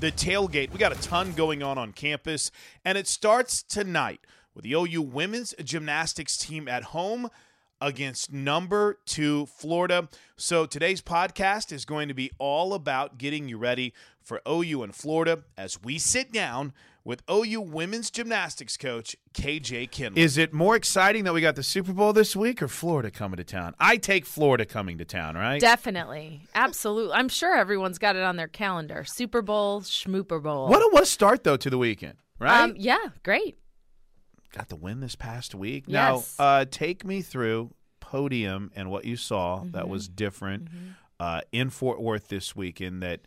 the tailgate. We got a ton going on on campus, and it starts tonight with the OU women's gymnastics team at home against number two Florida. So today's podcast is going to be all about getting you ready for OU and Florida as we sit down with OU women's gymnastics coach KJ Kindler. Is it more exciting that we got the Super Bowl this week or Florida coming to town? I take Florida coming to town, right? Definitely. Absolutely. I'm sure everyone's got it on their calendar. Super Bowl, Schmooper Bowl. What a what a start though to the weekend, right? Um, yeah, great. Got the win this past week. Yes. Now, uh, take me through podium and what you saw that Mm-hmm. was different uh, in Fort Worth this weekend that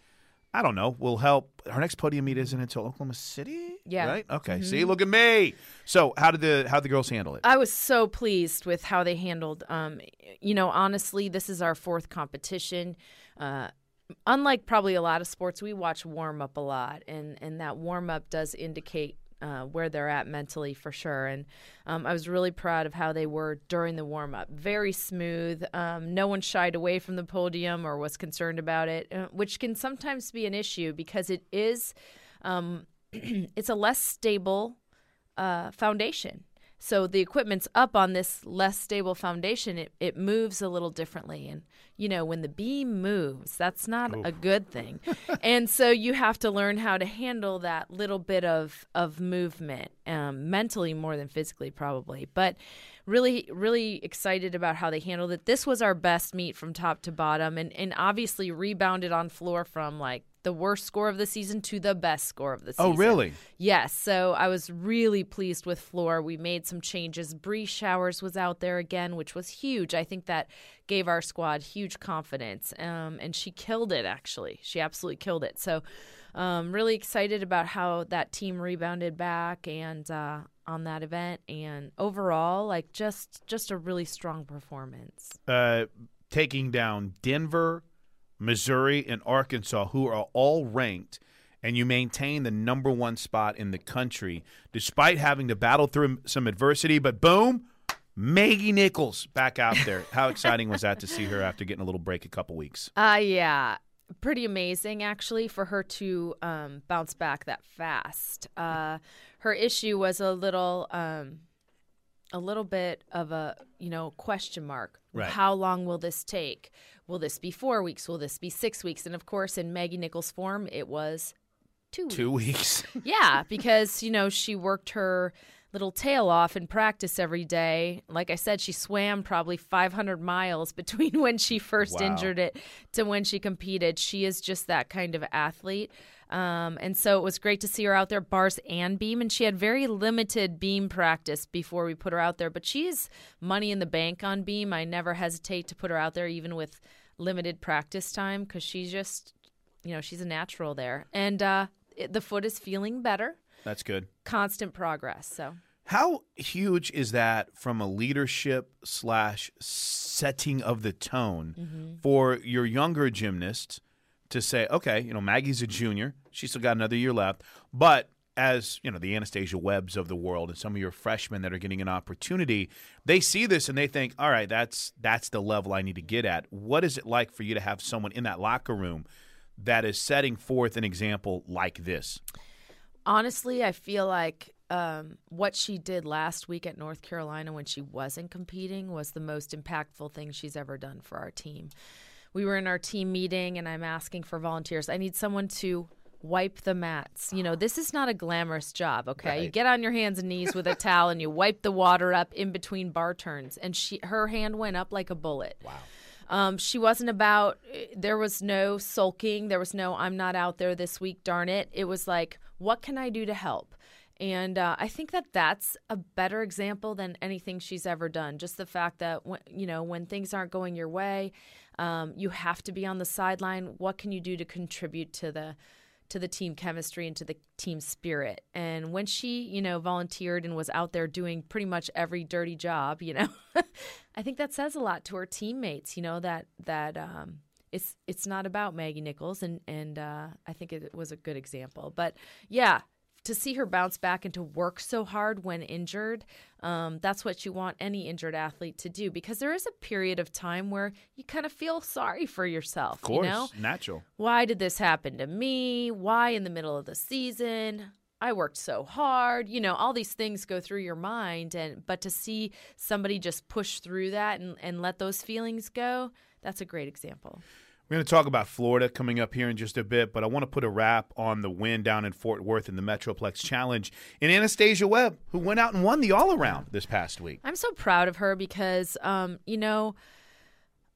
I don't know We'll help. Our next podium meet isn't until Oklahoma City. Yeah. Right. Okay. See, look at me. So, how did the how the girls handle it? I was so pleased with how they handled. Um, you know, honestly, this is our fourth competition. Uh, unlike probably a lot of sports, we watch warm up a lot, and and that warm up does indicate. Uh, where they're at mentally for sure. And um, I was really proud of how they were during the warm up. Very smooth. Um, no one shied away from the podium or was concerned about it, uh, which can sometimes be an issue because it is, um, it's a less stable uh, foundation. So the equipment's up on this less stable foundation. It, it moves a little differently. And, you know, when the beam moves, that's not a good thing. and so you have to learn how to handle that little bit of, of movement, um, mentally more than physically, probably. But really, really excited about how they handled it. This was our best meet from top to bottom and, and obviously rebounded on floor from like the worst score of the season to the best score of the season. Oh, really? Yes. So I was really pleased with Floor. We made some changes. Bree Showers was out there again, which was huge. I think that gave our squad huge confidence. Um, and she killed it, actually. She absolutely killed it. So um, really excited about how that team rebounded back and uh, on that event. And overall, like just just a really strong performance. Uh, taking down Denver, Missouri, and Arkansas, who are all ranked, and you maintain the number one spot in the country, despite having to battle through some adversity. But boom, Maggie Nichols back out there. How exciting was that to see her after getting a little break a couple weeks? Uh yeah. Pretty amazing actually for her to um, bounce back that fast. Uh, her issue was a little um, a little bit of a you know question mark. Right. How long will this take? Will this be four weeks? Will this be six weeks? And of course, in Maggie Nichols' form, it was two weeks. Two weeks. Yeah, because you know she worked her little tail off in practice every day. Like I said, she swam probably 500 miles between when she first Wow. injured it to when she competed. She is just that kind of athlete. Um, and so it was great to see her out there, bars and beam. And she had very limited beam practice before we put her out there. But she's money in the bank on beam. I never hesitate to put her out there, even with limited practice time, because she's just, you know, she's a natural there. And uh, it, the foot is feeling better That's good. constant progress. So How huge is that from a leadership slash setting of the tone Mm-hmm. for your younger gymnasts to say, okay, you know, Maggie's a junior, she's still got another year left, but as you know, the Anastasia Webbs of the world and some of your freshmen that are getting an opportunity, they see this and they think, all right, that's that's the level I need to get at. What is it like for you to have someone in that locker room that is setting forth an example like this? honestly, I feel like um, what she did last week at North Carolina when she wasn't competing was the most impactful thing she's ever done for our team. We were in our team meeting, and I'm asking for volunteers. I need someone to wipe the mats. You know, this is not a glamorous job, okay? You get on your hands and knees with a towel and you wipe the water up in between bar turns. And she her hand went up like a bullet. Wow. Um, she wasn't about, there was no sulking. There was no, I'm not out there this week, darn it. It was like, what can I do to help? And uh, I think that that's a better example than anything she's ever done. Just the fact that, when, you know, when things aren't going your way, um, you have to be on the sideline. What can you do to contribute to the, to the team chemistry and to the team spirit. And when she, you know, volunteered and was out there doing pretty much every dirty job, you know, I think that says a lot to her teammates, you know, that that um it's it's not about Maggie Nichols and and uh I think it was a good example. But yeah, to see her bounce back and to work so hard when injured, um, that's what you want any injured athlete to do because there is a period of time where you kind of feel sorry for yourself. Of course, You know? natural. why did this happen to me? Why in the middle of the season? I worked so hard. You know, all these things go through your mind and but to see somebody just push through that and, and let those feelings go, that's a great example. We're going to talk about Florida coming up here in just a bit, but I want to put a wrap on the win down in Fort Worth in the Metroplex Challenge in Anastasia Webb, who went out and won the all around this past week. I'm so proud of her because um, you know,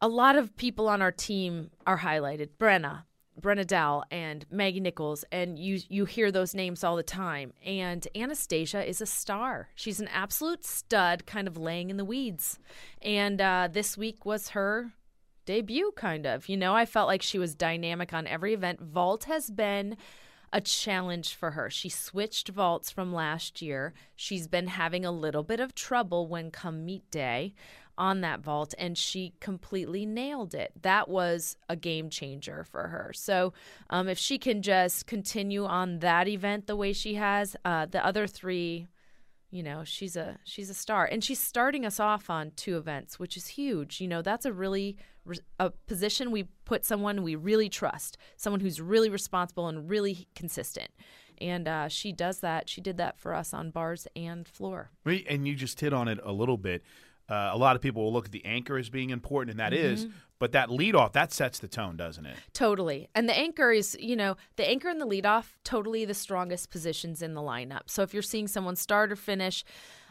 a lot of people on our team are highlighted. Brenna, Brenna Dowell and Maggie Nichols, and you you hear those names all the time. And Anastasia is a star. She's an absolute stud, kind of laying in the weeds. And uh, this week was her debut, kind of. You know, I felt like she was dynamic on every event. Vault has been a challenge for her. She switched vaults from last year. She's been having a little bit of trouble when come meet day on that vault, and she completely nailed it. That was a game changer for her. So, um, if she can just continue on that event the way she has, uh, the other three you know she's a she's a star. And she's starting us off on two events which is huge. You know that's a really a position we put someone we really trust someone who's really responsible and really consistent. And uh, she does that. She did that for us on bars and floor. And you just hit on it a little bit. Uh, a lot of people will look at the anchor as being important, and that is, but that leadoff, that sets the tone, doesn't it? Totally. And the anchor is, you know, the anchor and the leadoff, totally the strongest positions in the lineup. So if you're seeing someone start or finish,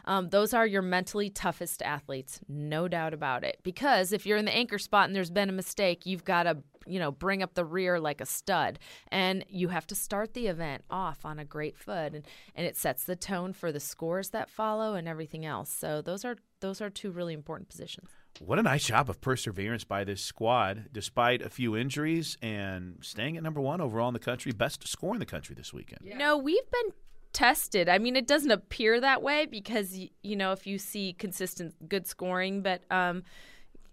um, those are your mentally toughest athletes, no doubt about it. Because if you're in the anchor spot and there's been a mistake, you've got to, you know, bring up the rear like a stud. And you have to start the event off on a great foot. And, and it sets the tone for the scores that follow and everything else. So those are those are two really important positions. What a nice job of perseverance by this squad, despite a few injuries and staying at number one overall in the country, best score in the country this weekend. No, we've been tested. I mean, it doesn't appear that way because you know if you see consistent good scoring, but um,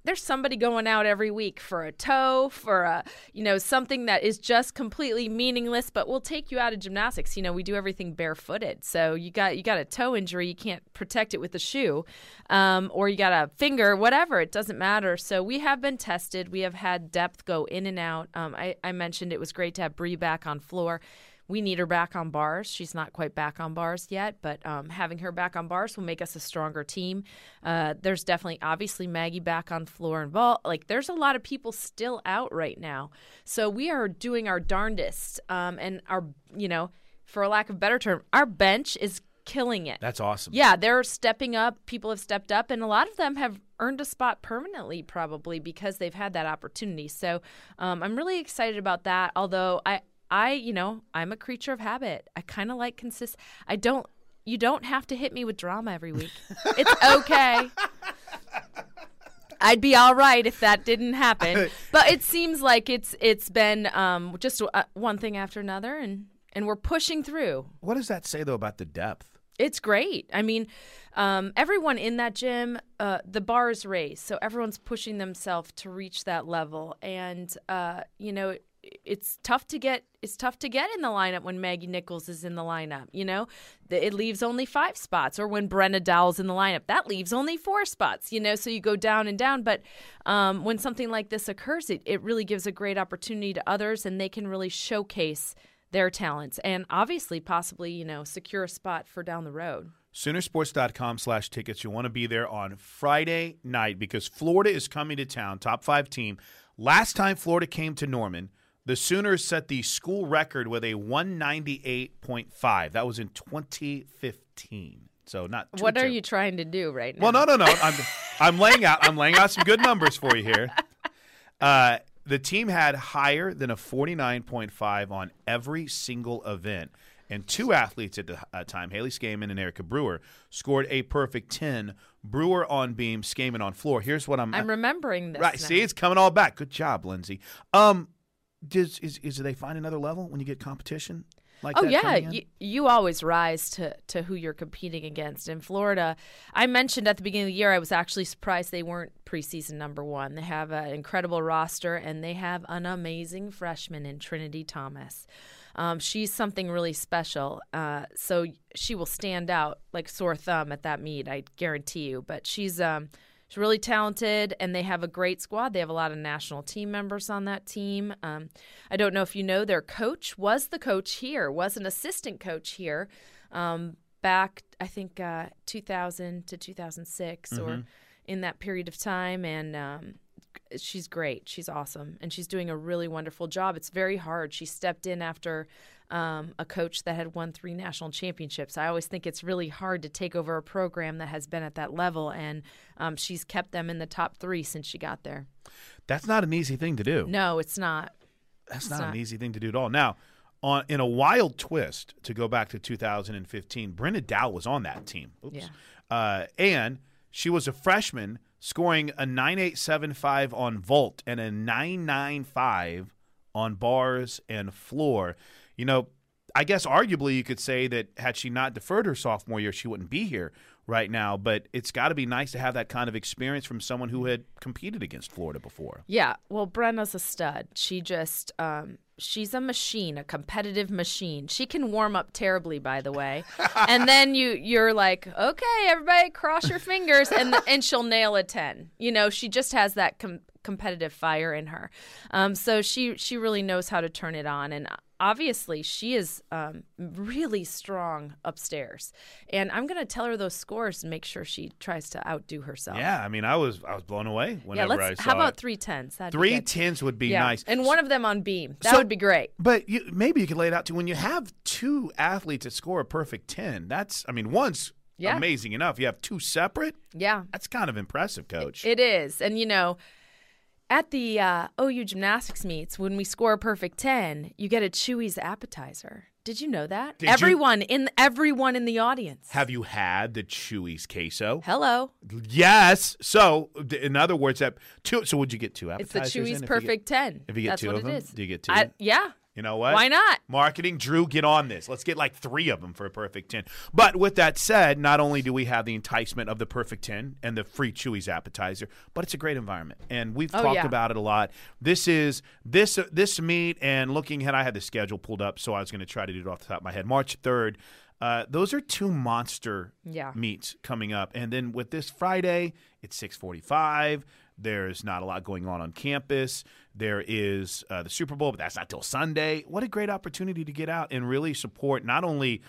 there's somebody going out every week for a toe, for a you know something that is just completely meaningless, but will take you out of gymnastics. You know, we do everything barefooted, so you got you got a toe injury, you can't protect it with a shoe, um, or you got a finger, whatever. It doesn't matter. So we have been tested. We have had depth go in and out. Um, I, I mentioned it was great to have Bree back on floor we need her back on bars. She's not quite back on bars yet, but um, having her back on bars will make us a stronger team. Uh, there's definitely, obviously, Maggie back on floor and vault. Like, there's a lot of people still out right now. So we are doing our darndest. Um, and our, you know, for a lack of a better term, our bench is killing it. That's awesome. Yeah, they're stepping up. People have stepped up, and a lot of them have earned a spot permanently, probably because they've had that opportunity. So um, I'm really excited about that. Although I, I, you know, I'm a creature of habit. I kind of like consist. I don't. You don't have to hit me with drama every week. it's okay. I'd be all right if that didn't happen. But it seems like it's it's been um, just uh, one thing after another, and and we're pushing through. What does that say though about the depth? It's great. I mean, um, everyone in that gym, uh, the bar is raised, so everyone's pushing themselves to reach that level, and uh, you know, it's tough to get. It's tough to get in the lineup when Maggie Nichols is in the lineup. You know, it leaves only five spots, or when Brenna Dowell's in the lineup, that leaves only four spots. You know, so you go down and down. But um, when something like this occurs, it, it really gives a great opportunity to others, and they can really showcase their talents and obviously possibly you know secure a spot for down the road Soonersports.com slash tickets. You'll want to be there on Friday night because Florida is coming to town, top five team. Last time Florida came to Norman, the Sooners set the school record with a 198.5. That was in 2015. So not what are terrible. you trying to do right now Well, no, no, no. I'm I'm laying out I'm laying out some good numbers for you here. Uh, the team had higher than a 49.5 on every single event, and two athletes at the uh, time, Haley Scaman and Erica Brewer, scored a perfect 10. Brewer on beam, Scaman on floor. Here's what I'm. i'm remembering this right. now. See, it's coming all back. Good job, Lindsay. Um, does is is do they find another level when you get competition? Like Oh yeah, you, you always rise to to who you're competing against. In Florida, I mentioned at the beginning of the year I was actually surprised they weren't preseason number one. They have an incredible roster and they have an amazing freshman in Trinity Thomas. Um, she's something really special, uh, so she will stand out like sore thumb at that meet. I guarantee you. But she's um, She's really talented, and they have a great squad. They have a lot of national team members on that team. Um, I don't know if you know, their coach was the coach here, was an assistant coach here um, back, I think, uh, 2000 to 2006 or in that period of time. And um, she's great. She's awesome, and she's doing a really wonderful job. It's very hard. She stepped in after um, a coach that had won three national championships. I always think it's really hard to take over a program that has been at that level, and um, she's kept them in the top three since she got there. That's not an easy thing to do. No, it's not. That's It's not, an easy thing to do at all. Now, on in a wild twist to go back to 2015, Brenna Dowell was on that team. Oops. Yeah. Uh, and she was a freshman scoring a 9875 on vault and a 995 on bars and floor. You know, I guess arguably you could say that had she not deferred her sophomore year, she wouldn't be here right now. But it's got to be nice to have that kind of experience from someone who had competed against Florida before. Yeah, well, Brenna's a stud. She just, um, she's a machine, a competitive machine. She can warm up terribly, by the way, and then you, you're like, okay, everybody, cross your fingers, and and she'll nail a ten. You know, she just has that com- competitive fire in her. Um, so she she really knows how to turn it on, and obviously she is um, really strong upstairs. And I'm gonna tell her those scores and make sure she tries to outdo herself. Yeah, I mean, I was I was blown away Yeah, whenever let's. I saw How about it. three tens? That'd Three tens would be yeah. nice. And one of them on beam. That So- would be great. But you, maybe you could lay it out to when you have two athletes that score a perfect 10. That's, I mean, one's Yeah. amazing enough. You have two separate. Yeah, That's kind of impressive, coach. it is. And you know, at the uh, OU gymnastics meets, when we score a perfect ten, you get a Chuy's appetizer. Did you know that? Did you- everyone in everyone in the audience. have you had the Chuy's queso? Hello. Yes. So, in other words, that two. So, would you get two appetizers? It's the Chuy's you perfect get- ten. if you get That's two of them? is. Do you get two? I, yeah. You know what? Why not? Marketing, Drew, get on this. Let's get like three of them for a perfect 10. But with that said, not only do we have the enticement of the perfect 10 and the free Chuy's appetizer, but it's a great environment. And we've Oh, talked yeah. about it a lot. This is this this meet and looking ahead, I had the schedule pulled up, so I was going to try to do it off the top of my head. March 3rd. Uh, those are two monster Yeah. meets coming up. And then with this Friday, it's 645. There's not a lot going on on campus. There is uh, the Super Bowl, but that's not till Sunday. What a great opportunity to get out and really support not only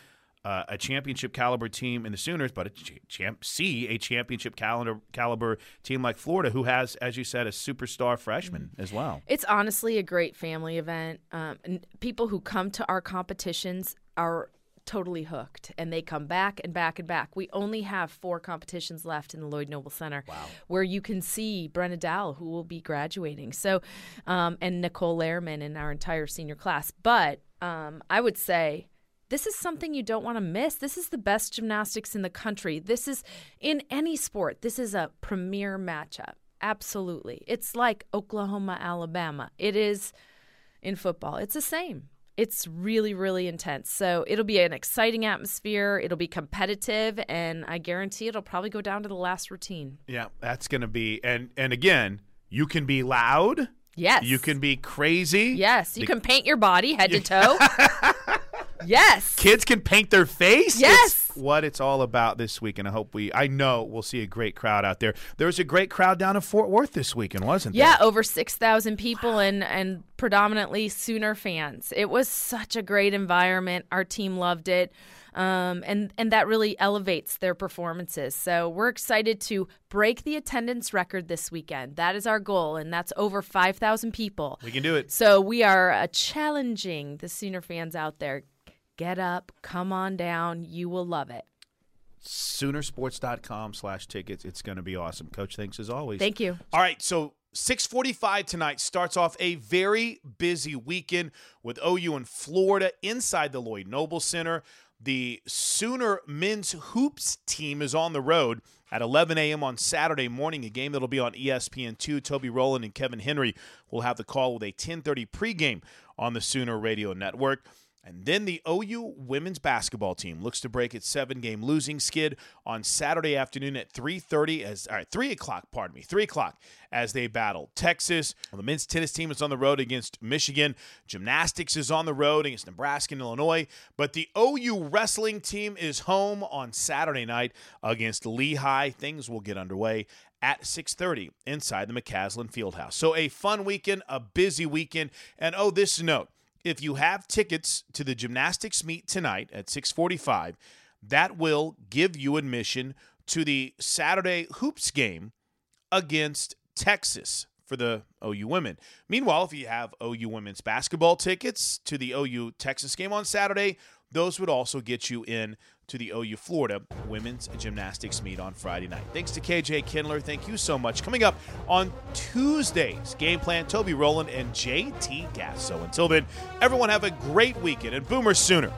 uh, a championship caliber team in the Sooners, but a champ- see a championship caliber caliber team like Florida, who has, as you said, a superstar freshman as well. It's honestly a great family event. Um, and people who come to our competitions are totally hooked and they come back and back and back. We only have four competitions left in the Lloyd Noble Center wow. where you can see Brenna Dowell, who will be graduating. So, um, and Nicole Lehrmann and our entire senior class. But um, I would say this is something you don't want to miss. This is the best gymnastics in the country. This is in any sport. This is a premier matchup. Absolutely. It's like Oklahoma, Alabama. It is in football. It's the same. It's really, really intense. So it'll be an exciting atmosphere. It'll be competitive, and I guarantee it'll probably go down to the last routine. Yeah, that's going to be, and and again, you can be loud. Yes. You can be crazy. Yes. You the, can paint your body head to toe. Yes. Kids can paint their face. Yes. It's what it's all about this week, and I hope we. I know we'll see a great crowd out there. There was a great crowd down in Fort Worth this weekend, wasn't yeah, there? Yeah, over six thousand people, wow. and and predominantly Sooner fans. It was such a great environment. Our team loved it. Um, and and that really elevates their performances. So we're excited to break the attendance record this weekend. That is our goal, and that's over five thousand people. We can do it. So we are uh, challenging the Sooner fans out there. Get up, come on down. You will love it. Soonersports.com slash tickets. It's going to be awesome. Coach, thanks as always. Thank you. All right, so 645 tonight starts off a very busy weekend with OU in Florida inside the Lloyd Noble Center. The Sooner men's hoops team is on the road at 11 a.m. on Saturday morning, a game that'll be on ESPN2. Toby Rowland and Kevin Henry will have the call with a 1030 pregame on the Sooner Radio Network. And then the OU women's basketball team looks to break its seven-game losing skid on Saturday afternoon at 3:30 as all right, three o'clock. Pardon me, three o'clock as they battle Texas. Well, the men's tennis team is on the road against Michigan. Gymnastics is on the road against Nebraska and Illinois. But the OU wrestling team is home on Saturday night against Lehigh. Things will get underway at 6:30 inside the McCasland Fieldhouse. So a fun weekend, a busy weekend, and oh, this note if you have tickets to the gymnastics meet tonight at 6:45, that will give you admission to the Saturday hoops game against Texas for the OU women. Meanwhile, if you have OU women's basketball tickets to the OU Texas game on Saturday, those would also get you in to the OU Florida women's gymnastics meet on Friday night. Thanks to KJ Kindler. Thank you so much. Coming up on Tuesday's game plan, Toby Rowland and JT Gass. So until then, everyone have a great weekend and Boomer Sooner.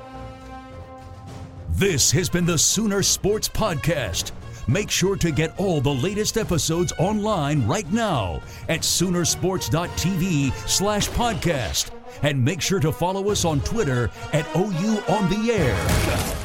This has been the Sooner Sports Podcast. Make sure to get all the latest episodes online right now at Soonersports.tv slash podcast. And make sure to follow us on Twitter at OU on the